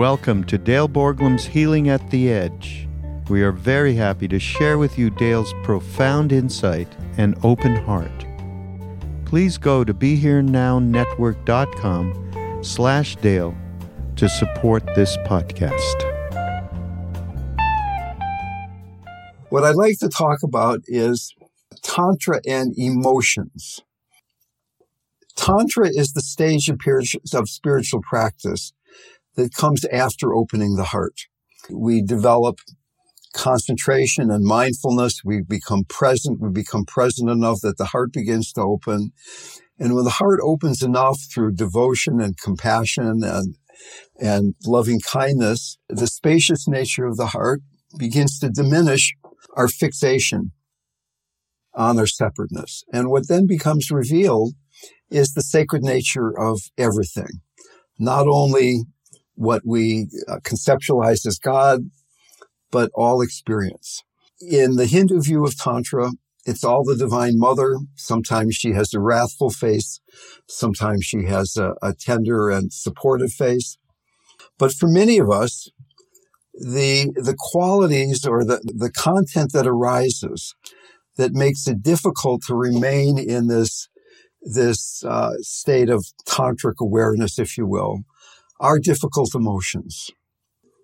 Welcome to Dale Borglum's Healing at the Edge. We are very happy to share with you Dale's profound insight and open heart. Please go to BeHereNowNetwork.com slash Dale to support this podcast. What I'd like to talk about is Tantra and emotions. Tantra is the stage of spiritual practice that comes after opening the heart. We develop concentration and mindfulness. We become present. We become present enough that the heart begins to open. And when the heart opens enough through devotion and compassion and, and loving kindness, the spacious nature of the heart begins to diminish our fixation on our separateness. And what then becomes revealed is the sacred nature of everything. Not only what we uh, conceptualize as God, but all experience. In the Hindu view of Tantra, it's all the Divine Mother. Sometimes she has a wrathful face. Sometimes she has a, a tender and supportive face. But for many of us, the, the qualities or the, the content that arises that makes it difficult to remain in this, this uh, state of tantric awareness, if you will, are difficult emotions.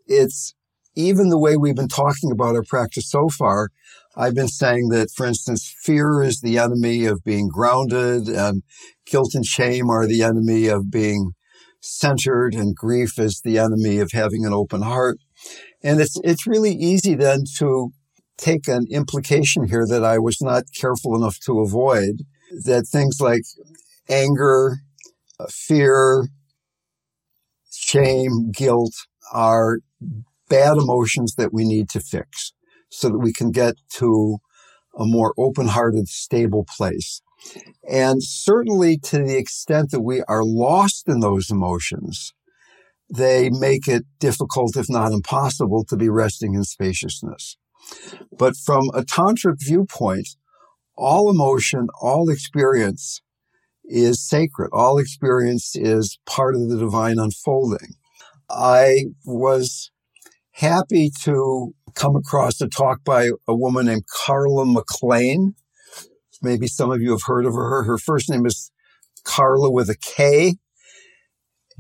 It's even the way we've been talking about our practice so far. I've been saying that, for instance, fear is the enemy of being grounded and guilt and shame are the enemy of being centered and grief is the enemy of having an open heart. And it's, it's really easy then to take an implication here that I was not careful enough to avoid that things like anger, fear, shame, guilt are bad emotions that we need to fix so that we can get to a more open-hearted, stable place. And certainly to the extent that we are lost in those emotions, they make it difficult, if not impossible, to be resting in spaciousness. But from a tantric viewpoint, all emotion, all experience is sacred. All experience is part of the divine unfolding. I was happy to come across a talk by a woman named Karla McLean. Maybe some of you have heard of her. Her first name is Karla with a K,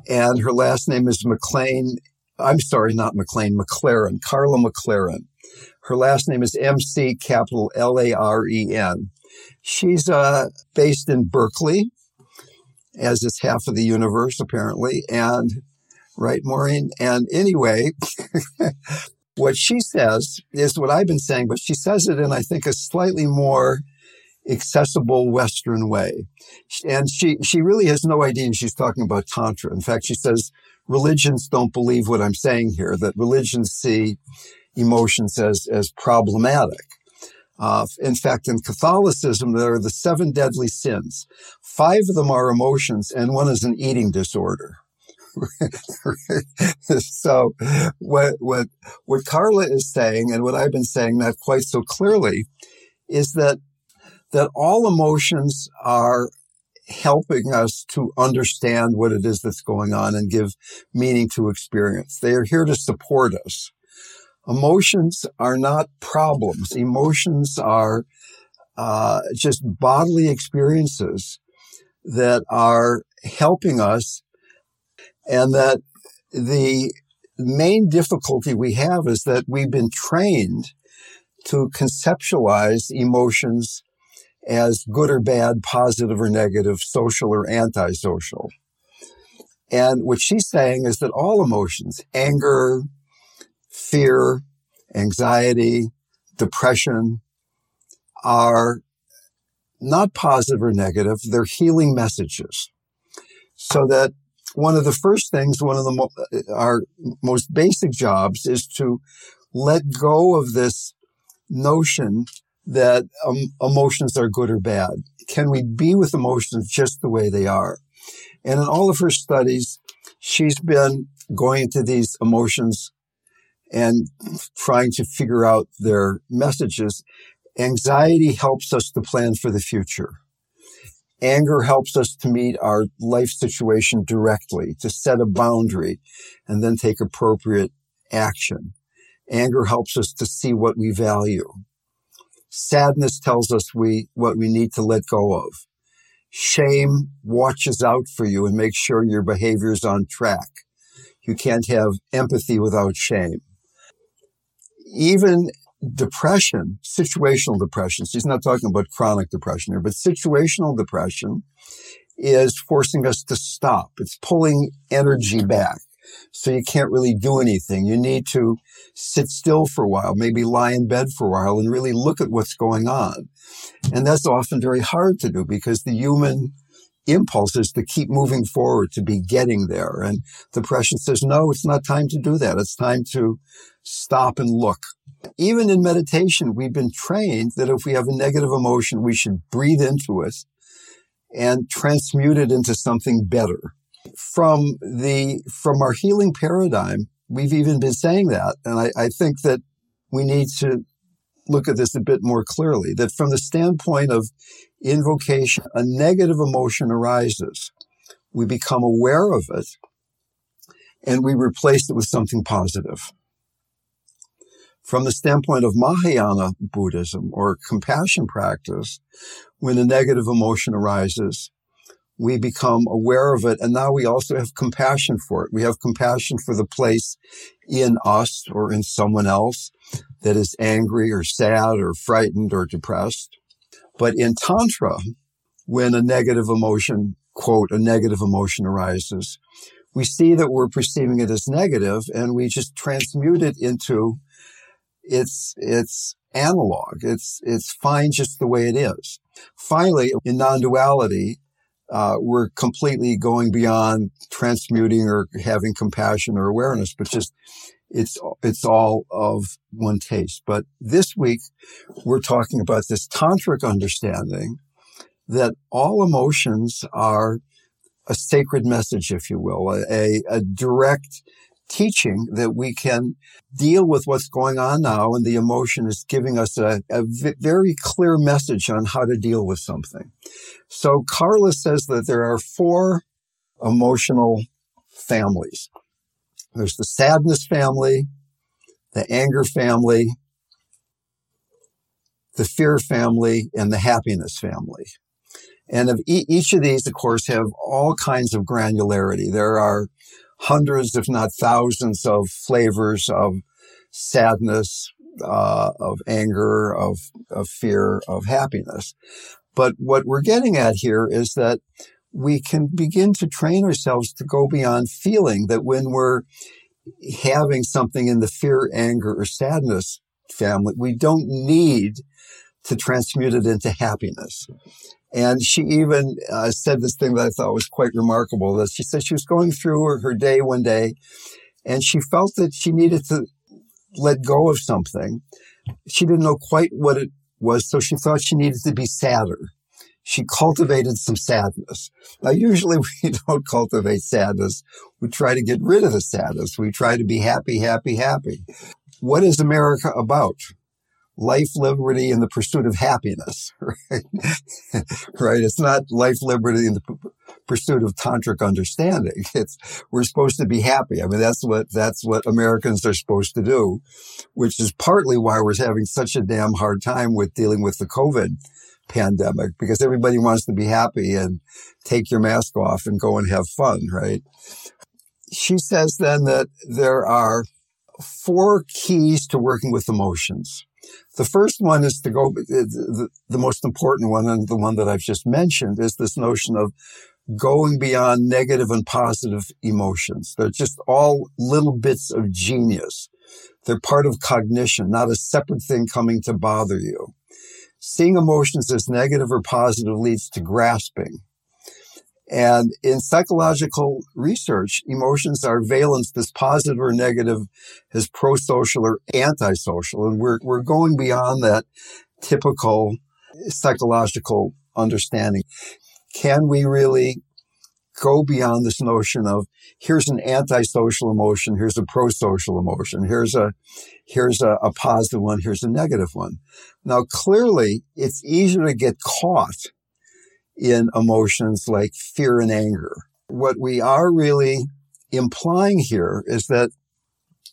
and her last name is McLean. I'm sorry, not McLean, McLaren, Karla McLaren. Her last name is MC capital L A R E N. She's uh, based in Berkeley, as is half of the universe, apparently. And, right, Maureen? And anyway, what she says is what I've been saying, but she says it in, I think, a slightly more accessible Western way. And she, she really has no idea she's talking about Tantra. In fact, she says religions don't believe what I'm saying here, that religions see emotions as, as problematic. Uh, in fact, in Catholicism, there are the seven deadly sins. Five of them are emotions, and one is an eating disorder. so, what what what Karla is saying, and what I've been saying not quite so clearly, is that that all emotions are helping us to understand what it is that's going on and give meaning to experience. They are here to support us. Emotions are not problems. Emotions are uh, just bodily experiences that are helping us and that the main difficulty we have is that we've been trained to conceptualize emotions as good or bad, positive or negative, social or antisocial. And what she's saying is that all emotions, anger, fear, anxiety, depression are not positive or negative. They're healing messages. So that one of the first things, one of the mo- our most basic jobs is to let go of this notion that um, emotions are good or bad. Can we be with emotions just the way they are? And in all of her studies, she's been going into these emotions and trying to figure out their messages. Anxiety helps us to plan for the future. Anger helps us to meet our life situation directly, to set a boundary and then take appropriate action. Anger helps us to see what we value. Sadness tells us we, what we need to let go of. Shame watches out for you and makes sure your behavior is on track. You can't have empathy without shame. Even depression, situational depression, so he's not talking about chronic depression here, but situational depression is forcing us to stop. It's pulling energy back. So you can't really do anything. You need to sit still for a while, maybe lie in bed for a while and really look at what's going on. And that's often very hard to do because the human impulse is to keep moving forward, to be getting there. And depression says, no, it's not time to do that. It's time to stop and look. Even in meditation, we've been trained that if we have a negative emotion, we should breathe into it and transmute it into something better. From the, from our healing paradigm, we've even been saying that. And I, I think that we need to look at this a bit more clearly that from the standpoint of invocation, a negative emotion arises. We become aware of it and we replace it with something positive. From the standpoint of Mahayana Buddhism or compassion practice, when a negative emotion arises, we become aware of it. And now we also have compassion for it. We have compassion for the place in us or in someone else that is angry or sad or frightened or depressed. But in Tantra, when a negative emotion, quote, a negative emotion arises, we see that we're perceiving it as negative and we just transmute it into its, its analog. It's, it's fine just the way it is. Finally, in non-duality, uh, we're completely going beyond transmuting or having compassion or awareness, but just it's it's all of one taste. But this week we're talking about this tantric understanding that all emotions are a sacred message, if you will, a, a direct teaching that we can deal with what's going on now. And the emotion is giving us a, a v- very clear message on how to deal with something. So Karla says that there are four emotional families. There's the sadness family, the anger family, the fear family, and the happiness family. And of e- each of these, of course, have all kinds of granularity. There are hundreds, if not thousands, of flavors of sadness, uh, of anger, of, of fear, of happiness. But what we're getting at here is that we can begin to train ourselves to go beyond feeling that when we're having something in the fear, anger, or sadness family, we don't need to transmute it into happiness. And she even uh, said this thing that I thought was quite remarkable. That she said she was going through her, her day one day, and she felt that she needed to let go of something. She didn't know quite what it was, so she thought she needed to be sadder she cultivated some sadness. Now, usually we don't cultivate sadness. We try to get rid of the sadness. We try to be happy, happy, happy. What is America about? Life, liberty, and the pursuit of happiness, right? right? It's not life, liberty, and the p- pursuit of tantric understanding. It's, we're supposed to be happy. I mean, that's what, that's what Americans are supposed to do, which is partly why we're having such a damn hard time with dealing with the COVID pandemic because everybody wants to be happy and take your mask off and go and have fun, right? She says then that there are four keys to working with emotions. The first one is to go, the, the most important one, and the one that I've just mentioned, is this notion of going beyond negative and positive emotions. They're just all little bits of genius. They're part of cognition, not a separate thing coming to bother you. Seeing emotions as negative or positive leads to grasping. And in psychological research, emotions are valenced as positive or negative, as pro-social or anti-social. And we're, we're going beyond that typical psychological understanding. Can we really go beyond this notion of here's an antisocial emotion, here's a pro-social emotion, here's a here's a, a, positive one, here's a negative one. Now clearly it's easier to get caught in emotions like fear and anger. What we are really implying here is that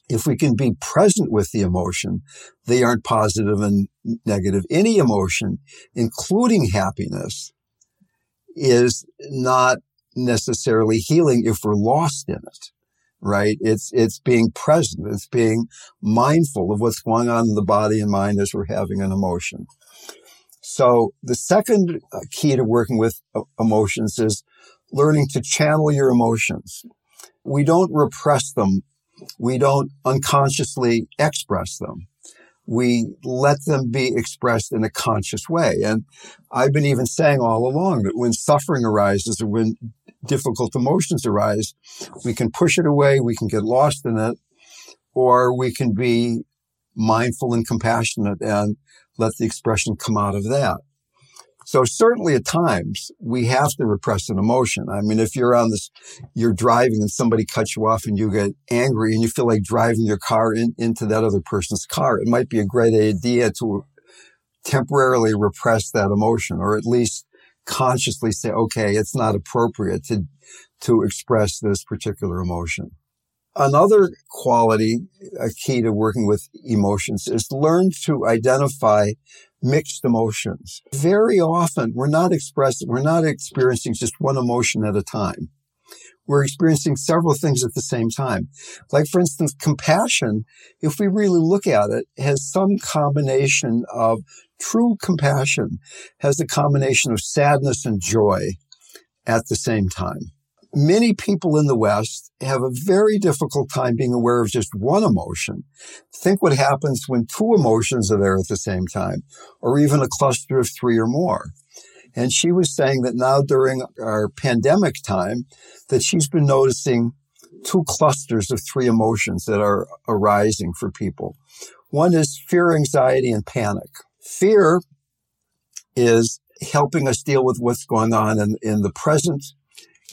if we can be present with the emotion, they aren't positive and negative. Any emotion, including happiness, is not necessarily healing if we're lost in it, right? It's, it's being present. It's being mindful of what's going on in the body and mind as we're having an emotion. So the second uh, key to working with uh, emotions is learning to channel your emotions. We don't repress them. We don't unconsciously express them. We let them be expressed in a conscious way. And I've been even saying all along that when suffering arises or when difficult emotions arise, we can push it away, we can get lost in it, or we can be mindful and compassionate and let the expression come out of that. So certainly at times we have to repress an emotion. I mean, if you're on this, you're driving and somebody cuts you off and you get angry and you feel like driving your car in, into that other person's car, it might be a great idea to temporarily repress that emotion or at least consciously say, okay, it's not appropriate to, to express this particular emotion. Another quality, a key to working with emotions is learn to identify mixed emotions. Very often we're not expressing, we're not experiencing just one emotion at a time. We're experiencing several things at the same time. Like, for instance, compassion, if we really look at it, has some combination of true compassion, has a combination of sadness and joy at the same time many people in the West have a very difficult time being aware of just one emotion. Think what happens when two emotions are there at the same time, or even a cluster of three or more. And she was saying that now during our pandemic time, that she's been noticing two clusters of three emotions that are arising for people. One is fear, anxiety, and panic. Fear is helping us deal with what's going on in, in the present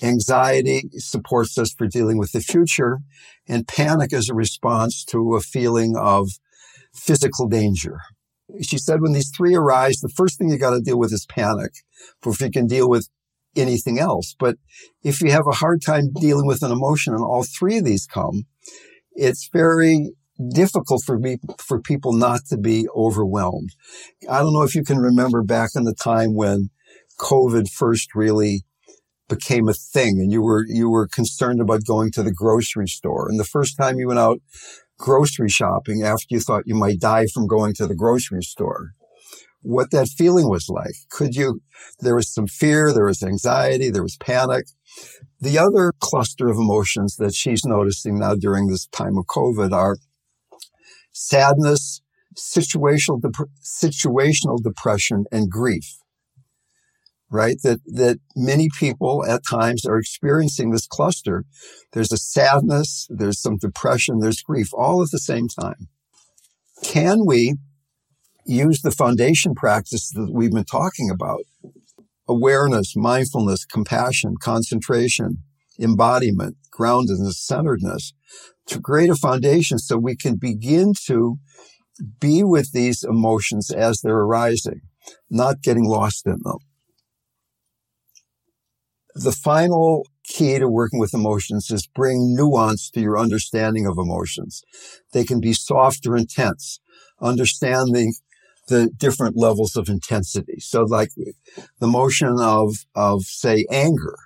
Anxiety supports us for dealing with the future, and panic is a response to a feeling of physical danger. She said when these three arise, the first thing you got to deal with is panic before you can deal with anything else. But if you have a hard time dealing with an emotion and all three of these come, it's very difficult for me, for people not to be overwhelmed. I don't know if you can remember back in the time when COVID first really became a thing and you were, you were concerned about going to the grocery store. And the first time you went out grocery shopping after you thought you might die from going to the grocery store, what that feeling was like. Could you, there was some fear, there was anxiety, there was panic. The other cluster of emotions that she's noticing now during this time of COVID are sadness, situational, dep- situational depression, and grief right? That, that many people at times are experiencing this cluster. There's a sadness, there's some depression, there's grief, all at the same time. Can we use the foundation practice that we've been talking about? Awareness, mindfulness, compassion, concentration, embodiment, groundedness, centeredness to create a foundation so we can begin to be with these emotions as they're arising, not getting lost in them. The final key to working with emotions is bring nuance to your understanding of emotions. They can be soft or intense. Understanding the different levels of intensity. So like the motion of, of say anger.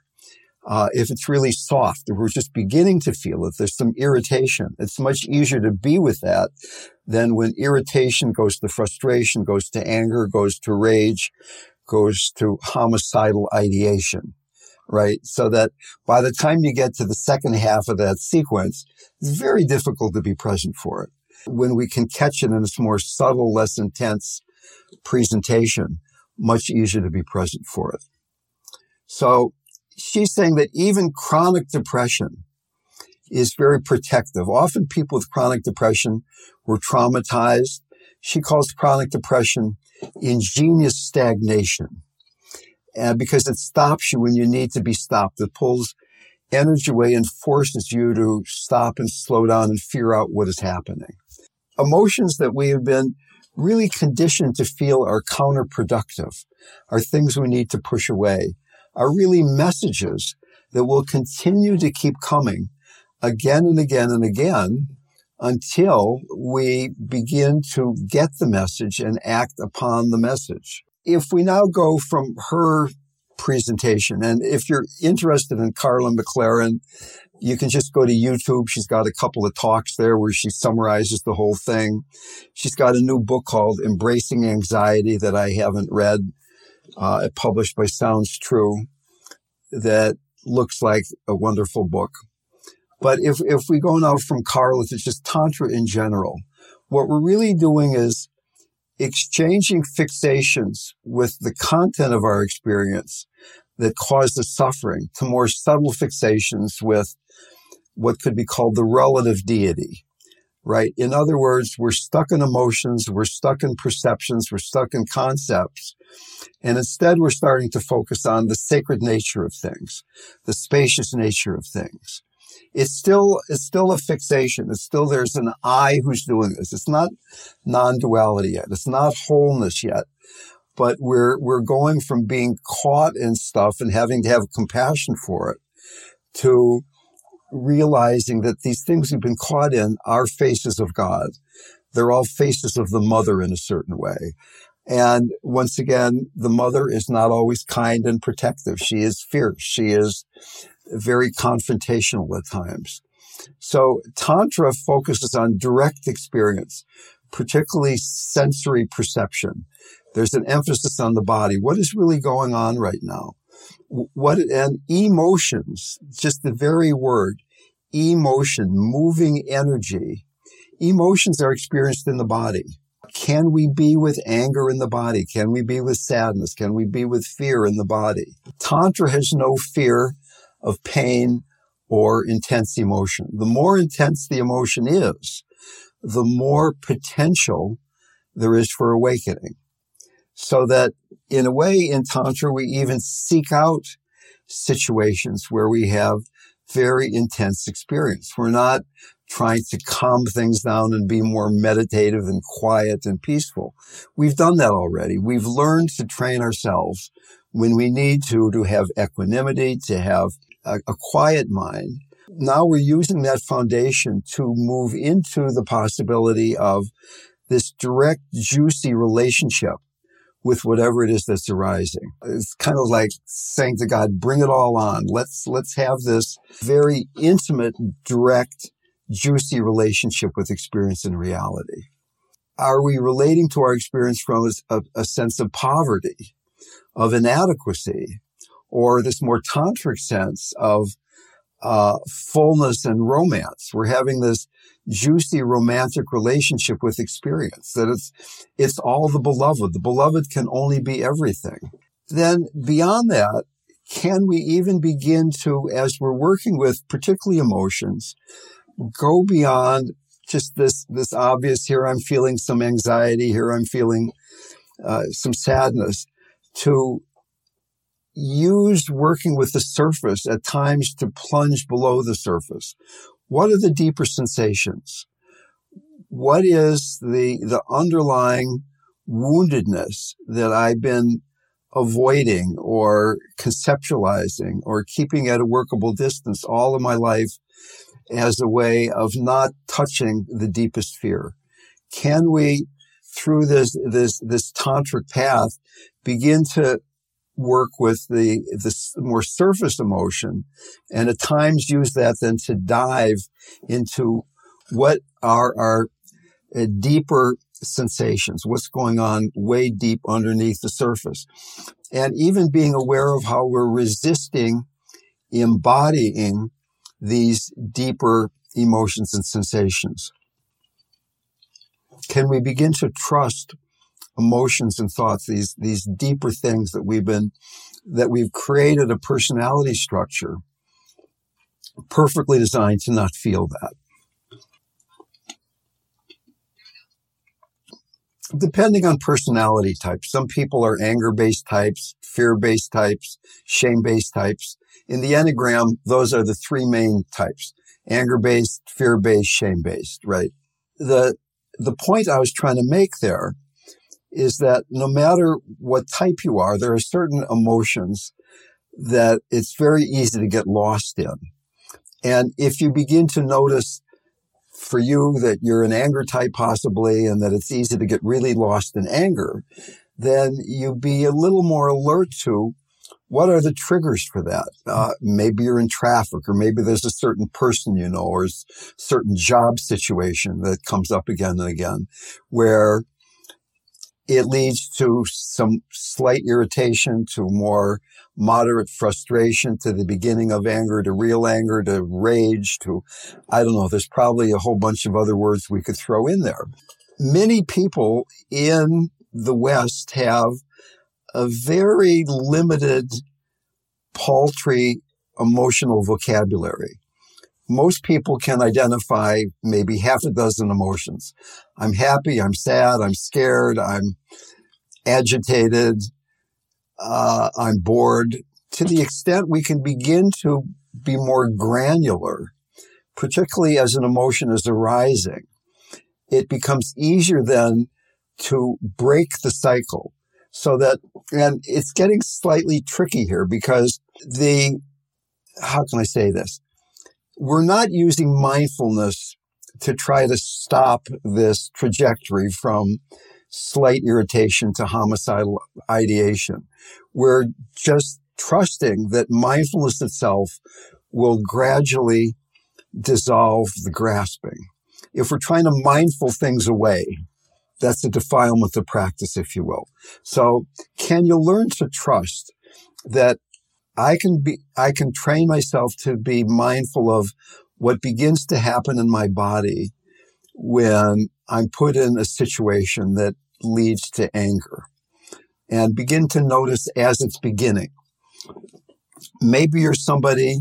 Uh, if it's really soft, if we're just beginning to feel it, there's some irritation. It's much easier to be with that than when irritation goes to frustration, goes to anger, goes to rage, goes to homicidal ideation right? So that by the time you get to the second half of that sequence, it's very difficult to be present for it. When we can catch it in its more subtle, less intense presentation, much easier to be present for it. So she's saying that even chronic depression is very protective. Often people with chronic depression were traumatized. She calls chronic depression ingenious stagnation uh, because it stops you when you need to be stopped. It pulls energy away and forces you to stop and slow down and figure out what is happening. Emotions that we have been really conditioned to feel are counterproductive, are things we need to push away, are really messages that will continue to keep coming again and again and again until we begin to get the message and act upon the message. If we now go from her presentation, and if you're interested in Karla McLaren, you can just go to YouTube. She's got a couple of talks there where she summarizes the whole thing. She's got a new book called Embracing Anxiety that I haven't read, uh, published by Sounds True, that looks like a wonderful book. But if, if we go now from Karla to just Tantra in general, what we're really doing is exchanging fixations with the content of our experience that cause the suffering to more subtle fixations with what could be called the relative deity, right? In other words, we're stuck in emotions, we're stuck in perceptions, we're stuck in concepts. And instead, we're starting to focus on the sacred nature of things, the spacious nature of things it's still it's still a fixation. It's still there's an I who's doing this. It's not non-duality yet. It's not wholeness yet. But we're we're going from being caught in stuff and having to have compassion for it to realizing that these things we've been caught in are faces of God. They're all faces of the mother in a certain way. And once again, the mother is not always kind and protective. She is fierce. She is very confrontational at times. So Tantra focuses on direct experience, particularly sensory perception. There's an emphasis on the body. What is really going on right now? What, and emotions, just the very word, emotion, moving energy. Emotions are experienced in the body. Can we be with anger in the body? Can we be with sadness? Can we be with fear in the body? Tantra has no fear of pain or intense emotion. The more intense the emotion is, the more potential there is for awakening. So that in a way in Tantra, we even seek out situations where we have very intense experience. We're not trying to calm things down and be more meditative and quiet and peaceful. We've done that already. We've learned to train ourselves when we need to, to have equanimity, to have a, a quiet mind. Now we're using that foundation to move into the possibility of this direct, juicy relationship with whatever it is that's arising. It's kind of like saying to God, bring it all on. Let's, let's have this very intimate, direct, juicy relationship with experience and reality. Are we relating to our experience from a, a sense of poverty, of inadequacy, or this more tantric sense of uh, fullness and romance. We're having this juicy romantic relationship with experience that it's it's all the beloved. The beloved can only be everything. Then beyond that, can we even begin to, as we're working with particularly emotions, go beyond just this this obvious here I'm feeling some anxiety, here I'm feeling uh, some sadness, to used working with the surface at times to plunge below the surface. What are the deeper sensations? What is the, the underlying woundedness that I've been avoiding or conceptualizing or keeping at a workable distance all of my life as a way of not touching the deepest fear? Can we, through this, this, this tantric path, begin to work with the, the more surface emotion and at times use that then to dive into what are our uh, deeper sensations, what's going on way deep underneath the surface. And even being aware of how we're resisting embodying these deeper emotions and sensations. Can we begin to trust emotions and thoughts, these, these deeper things that we've been, that we've created a personality structure perfectly designed to not feel that. Depending on personality types, some people are anger based types, fear based types, shame based types. In the Enneagram, those are the three main types anger based, fear based, shame based, right? The, the point I was trying to make there is that no matter what type you are, there are certain emotions that it's very easy to get lost in. And if you begin to notice for you that you're an anger type possibly and that it's easy to get really lost in anger, then you be a little more alert to what are the triggers for that? Uh, maybe you're in traffic or maybe there's a certain person you know or a certain job situation that comes up again and again where it leads to some slight irritation to more moderate frustration to the beginning of anger to real anger to rage to i don't know there's probably a whole bunch of other words we could throw in there. Many people in the west have a very limited paltry emotional vocabulary most people can identify maybe half a dozen emotions i'm happy i'm sad i'm scared i'm agitated uh, I'm bored, to the extent we can begin to be more granular, particularly as an emotion is arising, it becomes easier then to break the cycle. So that, and it's getting slightly tricky here because the, how can I say this? We're not using mindfulness to try to stop this trajectory from slight irritation to homicidal ideation. We're just trusting that mindfulness itself will gradually dissolve the grasping. If we're trying to mindful things away, that's a defilement of practice, if you will. So can you learn to trust that I can be, I can train myself to be mindful of what begins to happen in my body when I'm put in a situation that leads to anger and begin to notice as it's beginning. Maybe you're somebody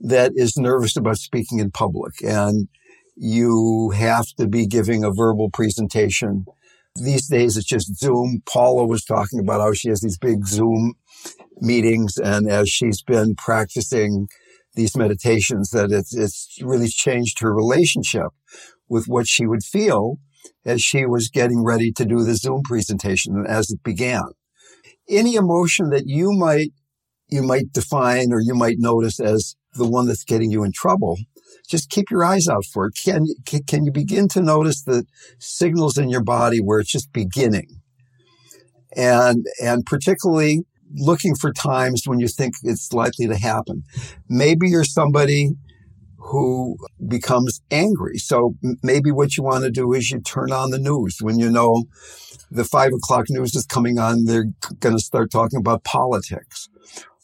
that is nervous about speaking in public and you have to be giving a verbal presentation. These days it's just Zoom. Paula was talking about how she has these big Zoom meetings and as she's been practicing these meditations that it's, it's really changed her relationship with what she would feel as she was getting ready to do the Zoom presentation as it began. Any emotion that you might, you might define or you might notice as the one that's getting you in trouble, just keep your eyes out for it. Can, can you begin to notice the signals in your body where it's just beginning? And, and particularly looking for times when you think it's likely to happen. Maybe you're somebody who becomes angry. So maybe what you want to do is you turn on the news when you know the five o'clock news is coming on. They're going to start talking about politics.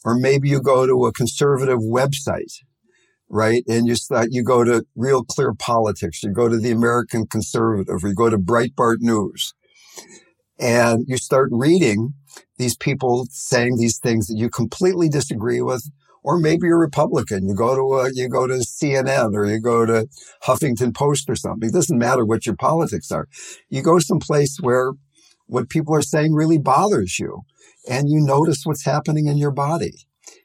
Or maybe you go to a conservative website, right? And you start, you go to Real Clear Politics, you go to the American Conservative, or you go to Breitbart News and you start reading these people saying these things that you completely disagree with or maybe you're Republican. You go to a, you go to CNN or you go to Huffington Post or something. It doesn't matter what your politics are. You go someplace where what people are saying really bothers you and you notice what's happening in your body.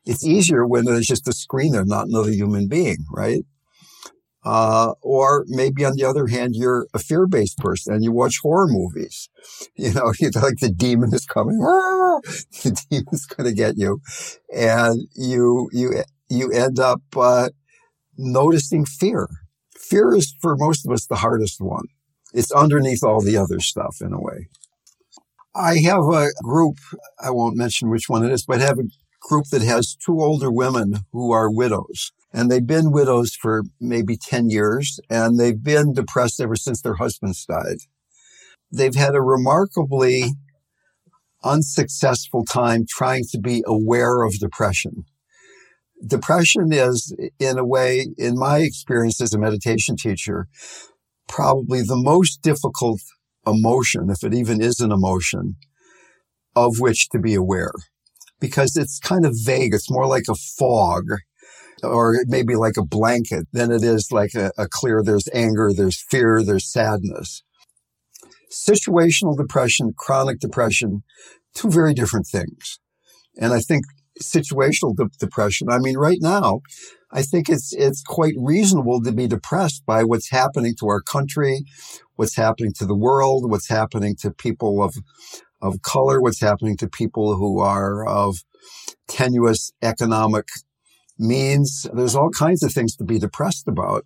It's easier when there's just a screen there, not another human being, right? Uh, or maybe on the other hand, you're a fear-based person and you watch horror movies. You know, you like the demon is coming. the demon's going to get you, and you you you end up uh, noticing fear. Fear is for most of us the hardest one. It's underneath all the other stuff in a way. I have a group. I won't mention which one it is, but I have a group that has two older women who are widows and they've been widows for maybe 10 years and they've been depressed ever since their husbands died. They've had a remarkably unsuccessful time trying to be aware of depression. Depression is, in a way, in my experience as a meditation teacher, probably the most difficult emotion, if it even is an emotion, of which to be aware. Because it's kind of vague. It's more like a fog or maybe like a blanket than it is like a, a clear, there's anger, there's fear, there's sadness. Situational depression, chronic depression, two very different things. And I think situational de- depression, I mean, right now, I think it's, it's quite reasonable to be depressed by what's happening to our country, what's happening to the world, what's happening to people of of color, what's happening to people who are of tenuous economic means. There's all kinds of things to be depressed about.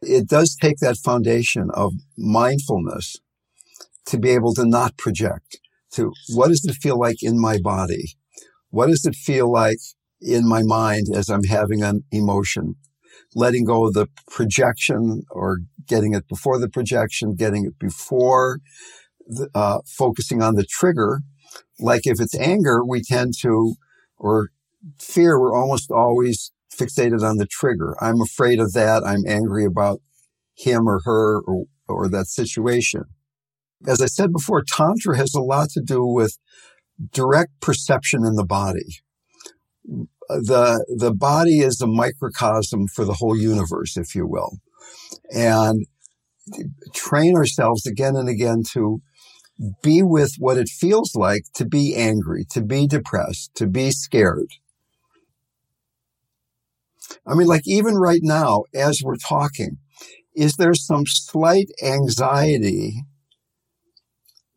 It does take that foundation of mindfulness to be able to not project to what does it feel like in my body? What does it feel like in my mind as I'm having an emotion? Letting go of the projection or getting it before the projection, getting it before the, uh, focusing on the trigger. Like if it's anger, we tend to, or fear, we're almost always fixated on the trigger. I'm afraid of that. I'm angry about him or her or, or that situation. As I said before, Tantra has a lot to do with direct perception in the body. The, the body is a microcosm for the whole universe, if you will. And train ourselves again and again to be with what it feels like to be angry, to be depressed, to be scared. I mean, like even right now, as we're talking, is there some slight anxiety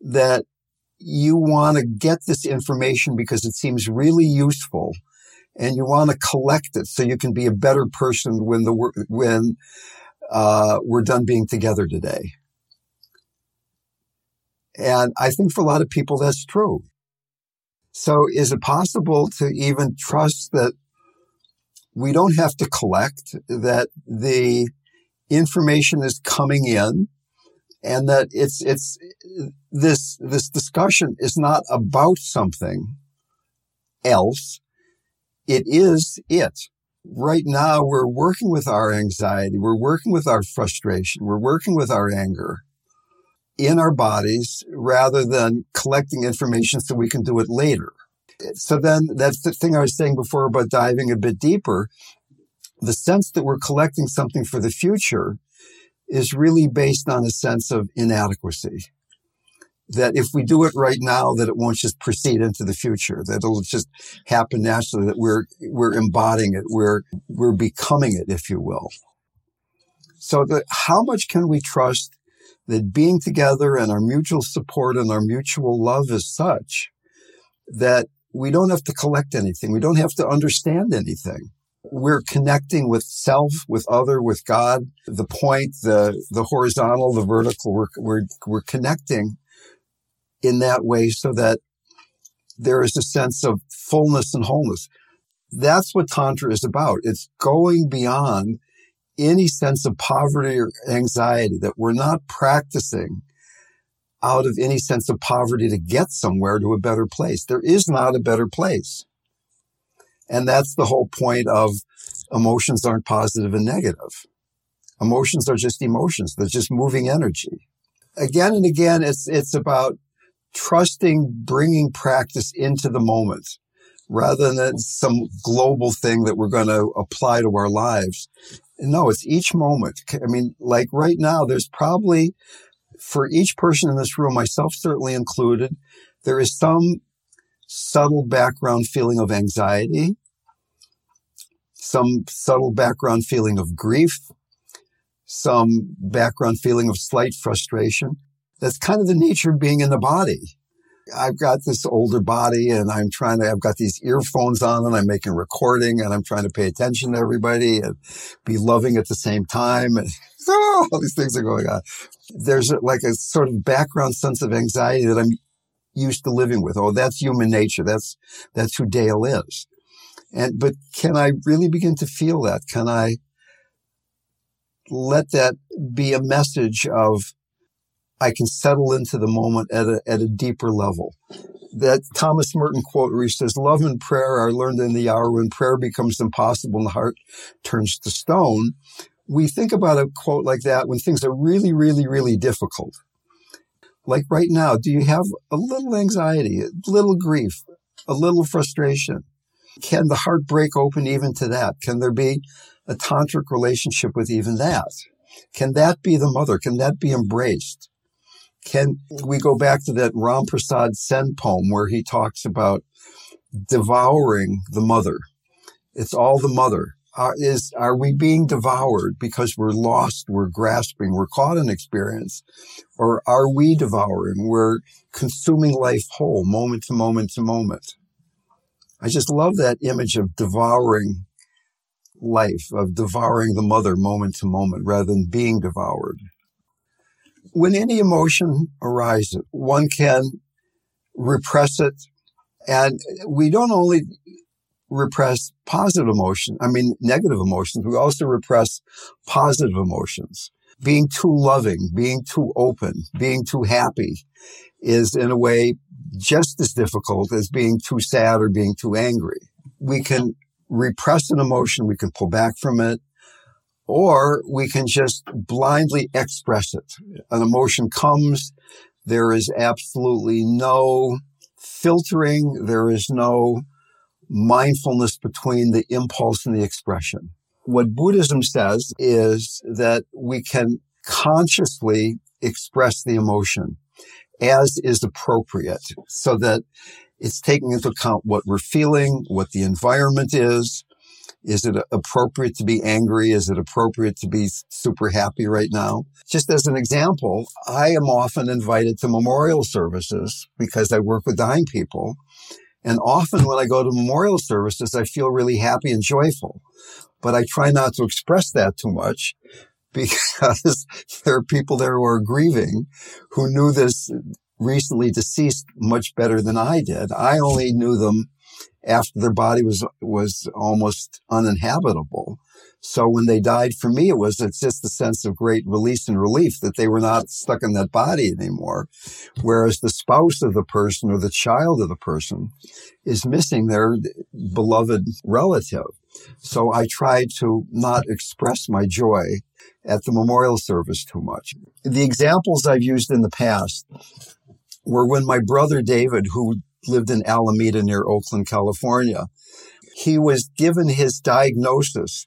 that you want to get this information because it seems really useful and you want to collect it so you can be a better person when the when uh, we're done being together today. And I think for a lot of people that's true. So is it possible to even trust that we don't have to collect, that the information is coming in and that it's, it's, this, this discussion is not about something else. It is it. Right now, we're working with our anxiety. We're working with our frustration. We're working with our anger in our bodies rather than collecting information so we can do it later. So then that's the thing I was saying before about diving a bit deeper. The sense that we're collecting something for the future is really based on a sense of inadequacy. That if we do it right now, that it won't just proceed into the future, that it'll just happen naturally, that we're, we're embodying it, we're, we're becoming it, if you will. So how much can we trust that being together and our mutual support and our mutual love is such that we don't have to collect anything. We don't have to understand anything. We're connecting with self, with other, with God, the point, the, the horizontal, the vertical. We're, we're, we're connecting in that way so that there is a sense of fullness and wholeness. That's what Tantra is about. It's going beyond any sense of poverty or anxiety, that we're not practicing out of any sense of poverty to get somewhere to a better place. There is not a better place. And that's the whole point of emotions aren't positive and negative. Emotions are just emotions. They're just moving energy. Again and again, it's, it's about trusting bringing practice into the moment rather than some global thing that we're going to apply to our lives. No, it's each moment. I mean, like right now, there's probably for each person in this room, myself certainly included, there is some subtle background feeling of anxiety, some subtle background feeling of grief, some background feeling of slight frustration. That's kind of the nature of being in the body. I've got this older body and I'm trying to, I've got these earphones on and I'm making recording and I'm trying to pay attention to everybody and be loving at the same time. And oh, all these things are going on. There's like a sort of background sense of anxiety that I'm used to living with. Oh, that's human nature. That's, that's who Dale is. And, but can I really begin to feel that? Can I let that be a message of I can settle into the moment at a, at a deeper level. That Thomas Merton quote where he says, love and prayer are learned in the hour when prayer becomes impossible and the heart turns to stone. We think about a quote like that when things are really, really, really difficult. Like right now, do you have a little anxiety, a little grief, a little frustration? Can the heart break open even to that? Can there be a tantric relationship with even that? Can that be the mother? Can that be embraced? Can we go back to that Ram Prasad Sen poem where he talks about devouring the mother? It's all the mother. Are, is, are we being devoured because we're lost, we're grasping, we're caught in experience? Or are we devouring? We're consuming life whole, moment to moment to moment. I just love that image of devouring life, of devouring the mother moment to moment rather than being devoured. When any emotion arises, one can repress it. And we don't only repress positive emotion, I mean, negative emotions, we also repress positive emotions. Being too loving, being too open, being too happy is in a way just as difficult as being too sad or being too angry. We can repress an emotion, we can pull back from it, or we can just blindly express it. An emotion comes, there is absolutely no filtering, there is no mindfulness between the impulse and the expression. What Buddhism says is that we can consciously express the emotion as is appropriate so that it's taking into account what we're feeling, what the environment is. Is it appropriate to be angry? Is it appropriate to be super happy right now? Just as an example, I am often invited to memorial services because I work with dying people. And often when I go to memorial services, I feel really happy and joyful. But I try not to express that too much because there are people there who are grieving who knew this recently deceased much better than I did. I only knew them after their body was was almost uninhabitable. So when they died for me, it was it's just the sense of great release and relief that they were not stuck in that body anymore. Whereas the spouse of the person or the child of the person is missing their beloved relative. So I tried to not express my joy at the memorial service too much. The examples I've used in the past were when my brother David, who lived in Alameda near Oakland, California, he was given his diagnosis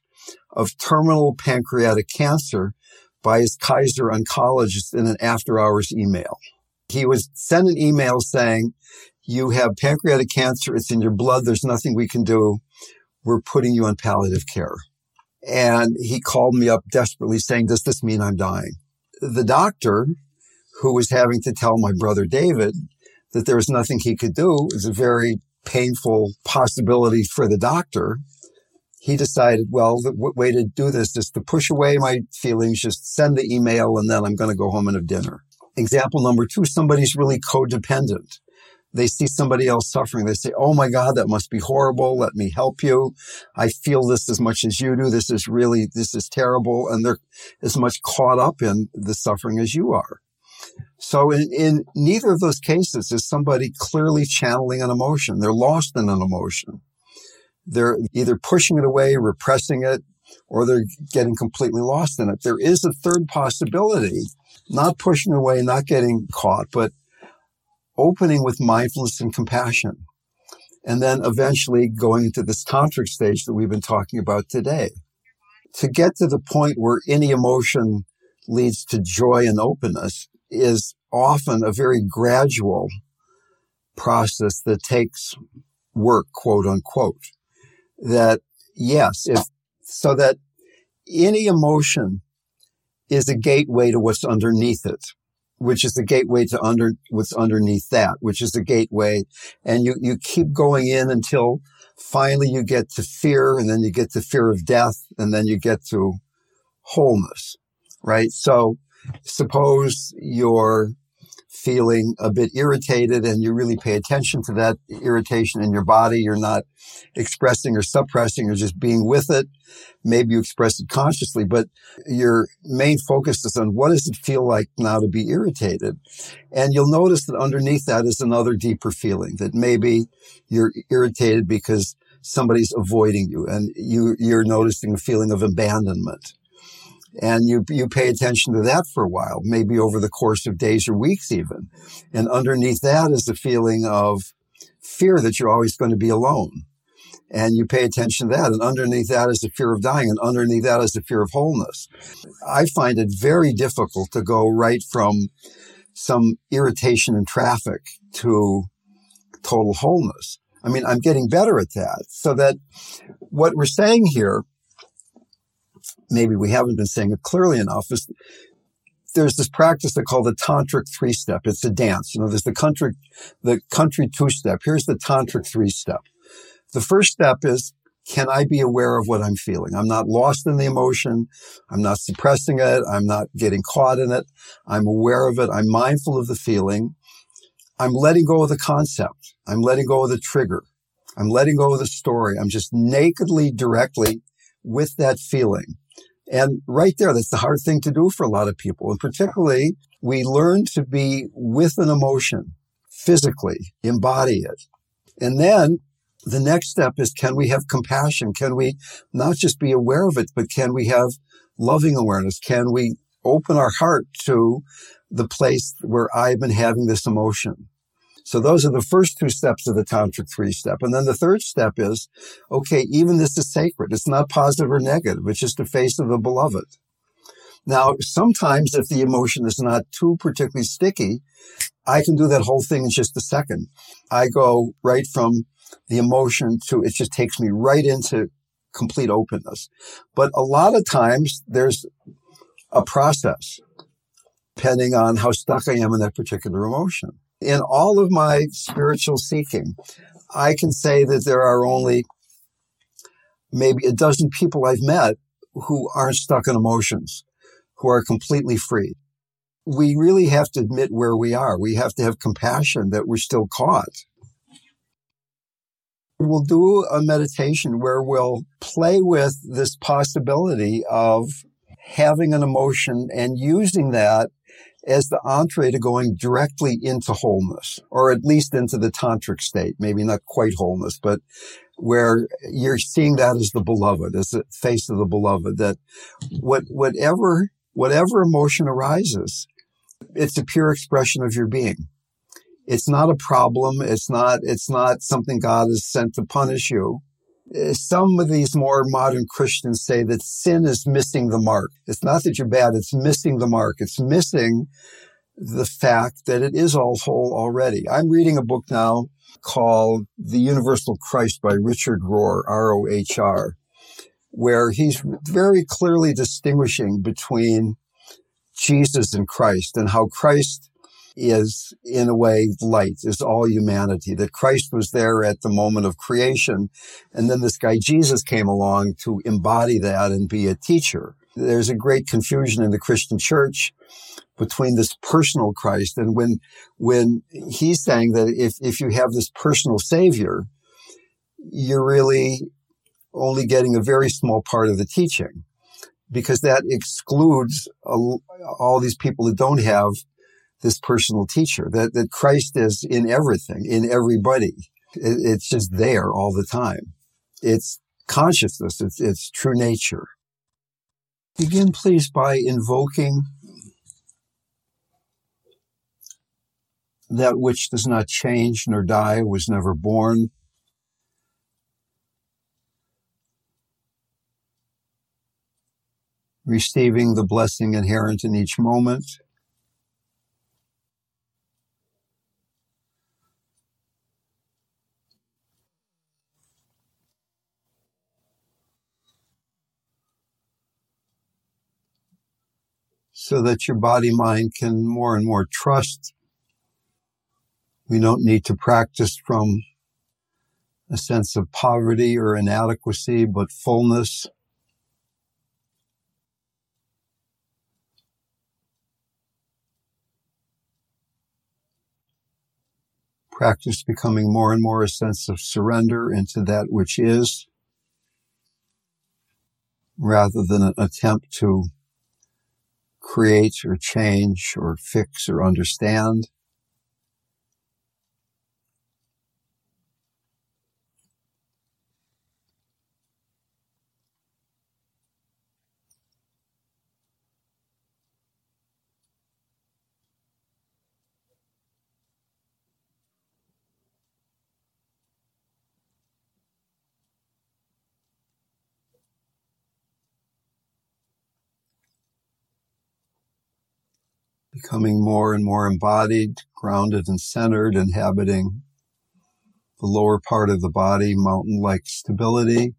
of terminal pancreatic cancer by his Kaiser oncologist in an after hours email. He was sent an email saying, you have pancreatic cancer. It's in your blood. There's nothing we can do. We're putting you on palliative care. And he called me up desperately saying, does this mean I'm dying? The doctor who was having to tell my brother David that there was nothing he could do is a very painful possibility for the doctor. He decided, well, the w- way to do this is to push away my feelings, just send the email, and then I'm going to go home and have dinner. Example number two, somebody's really codependent they see somebody else suffering. They say, Oh my God, that must be horrible. Let me help you. I feel this as much as you do. This is really, this is terrible. And they're as much caught up in the suffering as you are. So in, in neither of those cases is somebody clearly channeling an emotion. They're lost in an emotion. They're either pushing it away, repressing it, or they're getting completely lost in it. There is a third possibility, not pushing away, not getting caught, but opening with mindfulness and compassion, and then eventually going into this tantric stage that we've been talking about today. To get to the point where any emotion leads to joy and openness is often a very gradual process that takes work, quote unquote. That yes, if so that any emotion is a gateway to what's underneath it which is the gateway to under what's underneath that, which is a gateway. And you, you keep going in until finally you get to fear and then you get to fear of death and then you get to wholeness, right? So suppose you're feeling a bit irritated and you really pay attention to that irritation in your body. You're not expressing or suppressing or just being with it. Maybe you express it consciously, but your main focus is on what does it feel like now to be irritated? And you'll notice that underneath that is another deeper feeling that maybe you're irritated because somebody's avoiding you and you, you're noticing a feeling of abandonment and you you pay attention to that for a while, maybe over the course of days or weeks even. And underneath that is the feeling of fear that you're always going to be alone. And you pay attention to that. And underneath that is the fear of dying. And underneath that is the fear of wholeness. I find it very difficult to go right from some irritation in traffic to total wholeness. I mean, I'm getting better at that. So that what we're saying here maybe we haven't been saying it clearly enough, is there's this practice they call the tantric three step. It's a dance. You know, there's the country, the country two step. Here's the tantric three step. The first step is, can I be aware of what I'm feeling? I'm not lost in the emotion. I'm not suppressing it. I'm not getting caught in it. I'm aware of it. I'm mindful of the feeling. I'm letting go of the concept. I'm letting go of the trigger. I'm letting go of the story. I'm just nakedly, directly with that feeling. And right there, that's the hard thing to do for a lot of people. And particularly, we learn to be with an emotion physically, embody it. And then the next step is can we have compassion? Can we not just be aware of it, but can we have loving awareness? Can we open our heart to the place where I've been having this emotion? So those are the first two steps of the tantric three step. And then the third step is, okay, even this is sacred. It's not positive or negative. It's just the face of the beloved. Now, sometimes if the emotion is not too particularly sticky, I can do that whole thing in just a second. I go right from the emotion to, it just takes me right into complete openness. But a lot of times there's a process depending on how stuck I am in that particular emotion in all of my spiritual seeking, I can say that there are only maybe a dozen people I've met who aren't stuck in emotions, who are completely free. We really have to admit where we are. We have to have compassion that we're still caught. We'll do a meditation where we'll play with this possibility of having an emotion and using that as the entree to going directly into wholeness, or at least into the tantric state, maybe not quite wholeness, but where you're seeing that as the beloved, as the face of the beloved, that what, whatever, whatever emotion arises, it's a pure expression of your being. It's not a problem. It's not, it's not something God has sent to punish you. Uh, some of these more modern Christians say that sin is missing the mark. It's not that you're bad, it's missing the mark. It's missing the fact that it is all whole already. I'm reading a book now called The Universal Christ by Richard Rohr, R-O-H-R, where he's very clearly distinguishing between Jesus and Christ and how Christ is in a way light, is all humanity, that Christ was there at the moment of creation. And then this guy Jesus came along to embody that and be a teacher. There's a great confusion in the Christian church between this personal Christ and when, when he's saying that if, if you have this personal savior, you're really only getting a very small part of the teaching because that excludes all these people that don't have this personal teacher, that, that Christ is in everything, in everybody. It, it's just there all the time. It's consciousness. It's, it's true nature. Begin please by invoking that which does not change nor die, was never born. Receiving the blessing inherent in each moment. So that your body mind can more and more trust. We don't need to practice from a sense of poverty or inadequacy, but fullness. Practice becoming more and more a sense of surrender into that which is, rather than an attempt to create or change or fix or understand. Becoming more and more embodied, grounded and centered, inhabiting the lower part of the body, mountain like stability.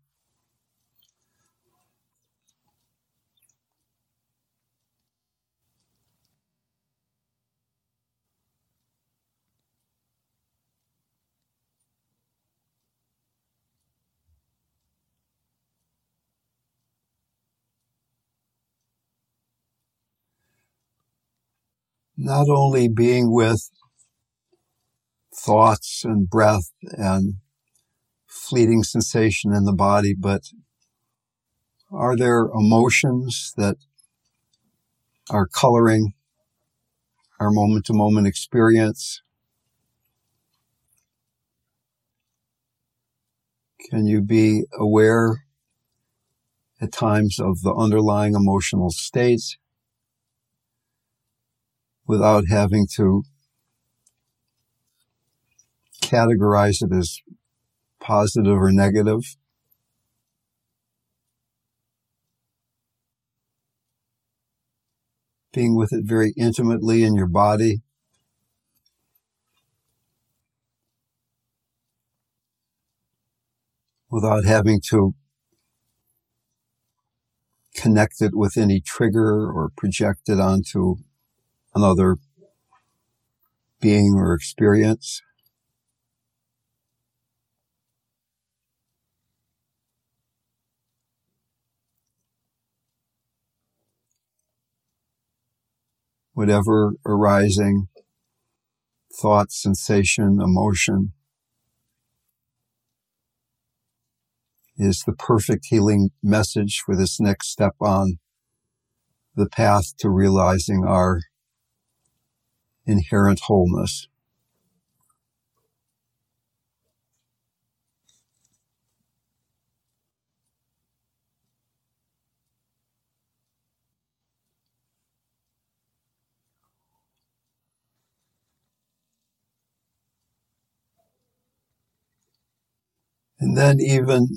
Not only being with thoughts and breath and fleeting sensation in the body, but are there emotions that are coloring our moment to moment experience? Can you be aware at times of the underlying emotional states without having to categorize it as positive or negative? Being with it very intimately in your body. Without having to connect it with any trigger or project it onto another being or experience. Whatever arising thought, sensation, emotion is the perfect healing message for this next step on the path to realizing our inherent wholeness. And then even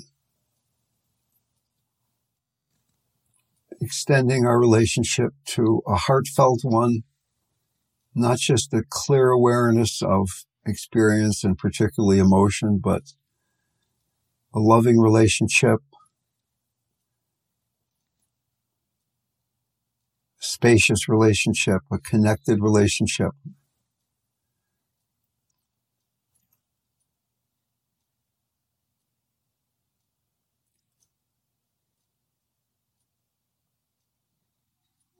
extending our relationship to a heartfelt one, not just a clear awareness of experience and particularly emotion, but a loving relationship, spacious relationship, a connected relationship.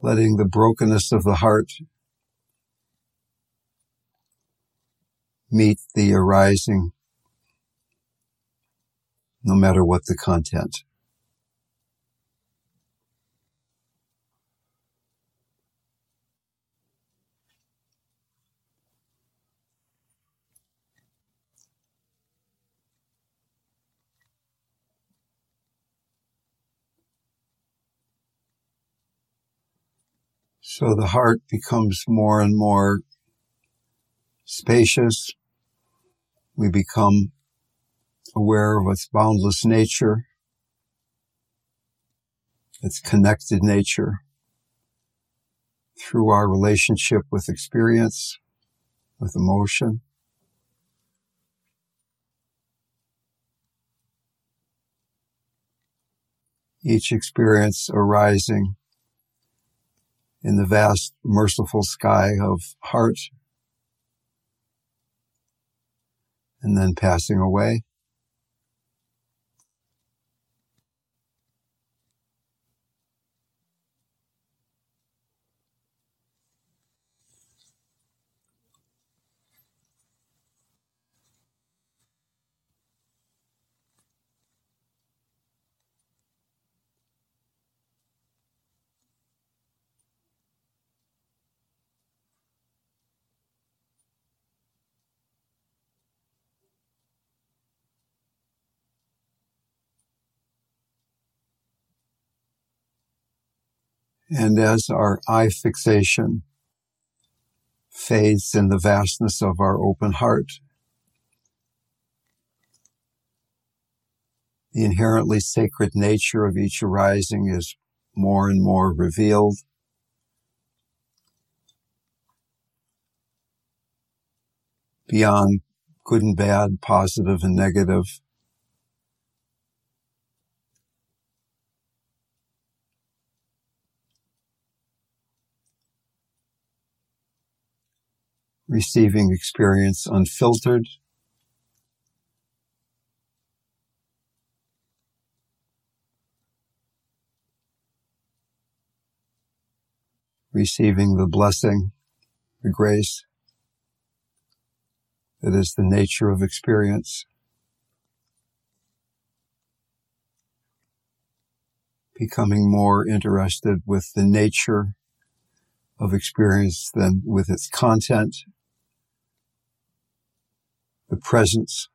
letting the brokenness of the heart meet the arising, no matter what the content. So the heart becomes more and more spacious. We become aware of its boundless nature, its connected nature through our relationship with experience, with emotion. Each experience arising in the vast, merciful sky of heart and then passing away. And as our I fixation fades in the vastness of our open heart, the inherently sacred nature of each arising is more and more revealed. Beyond good and bad, positive and negative. Receiving experience unfiltered. Receiving the blessing, the grace that is the nature of experience. Becoming more interested with the nature of experience than with its content, the presence,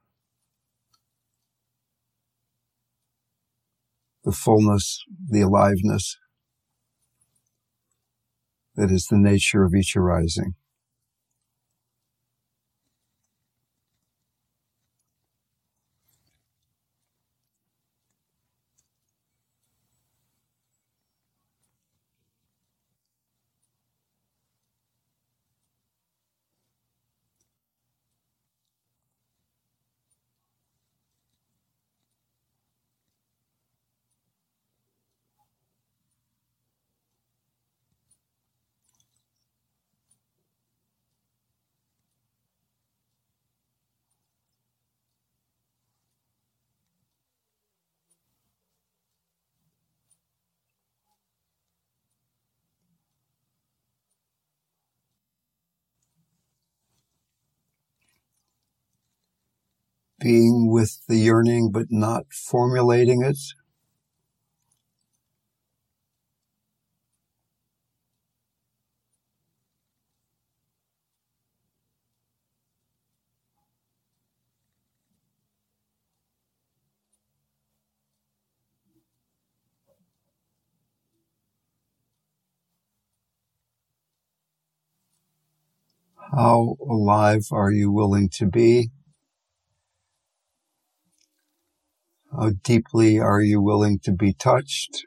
the fullness, the aliveness that is the nature of each arising. Being with the yearning but not formulating it. How alive are you willing to be? How deeply are you willing to be touched?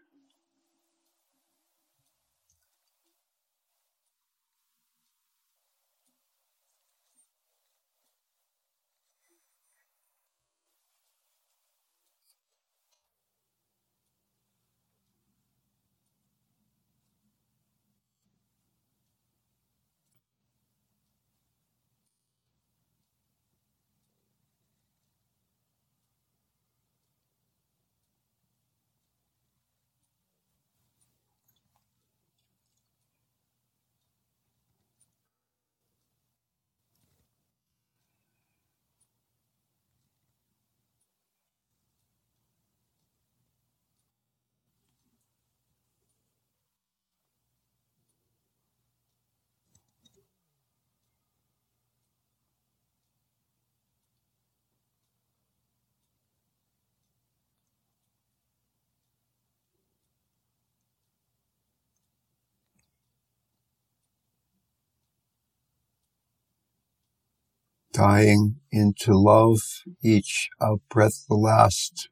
Dying into love, each out breath the last,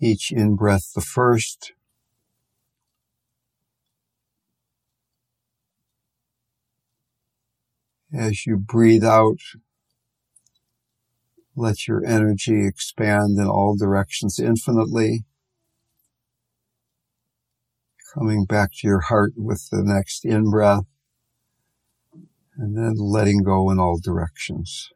each in breath the first. As you breathe out, let your energy expand in all directions infinitely. Coming back to your heart with the next in breath and then letting go in all directions.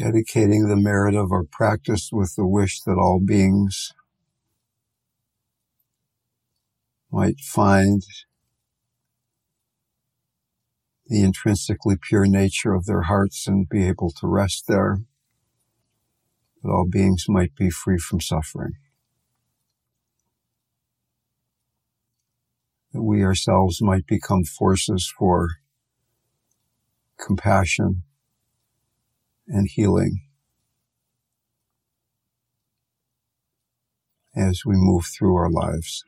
Dedicating the merit of our practice with the wish that all beings might find the intrinsically pure nature of their hearts and be able to rest there, that all beings might be free from suffering. That we ourselves might become forces for compassion and healing as we move through our lives.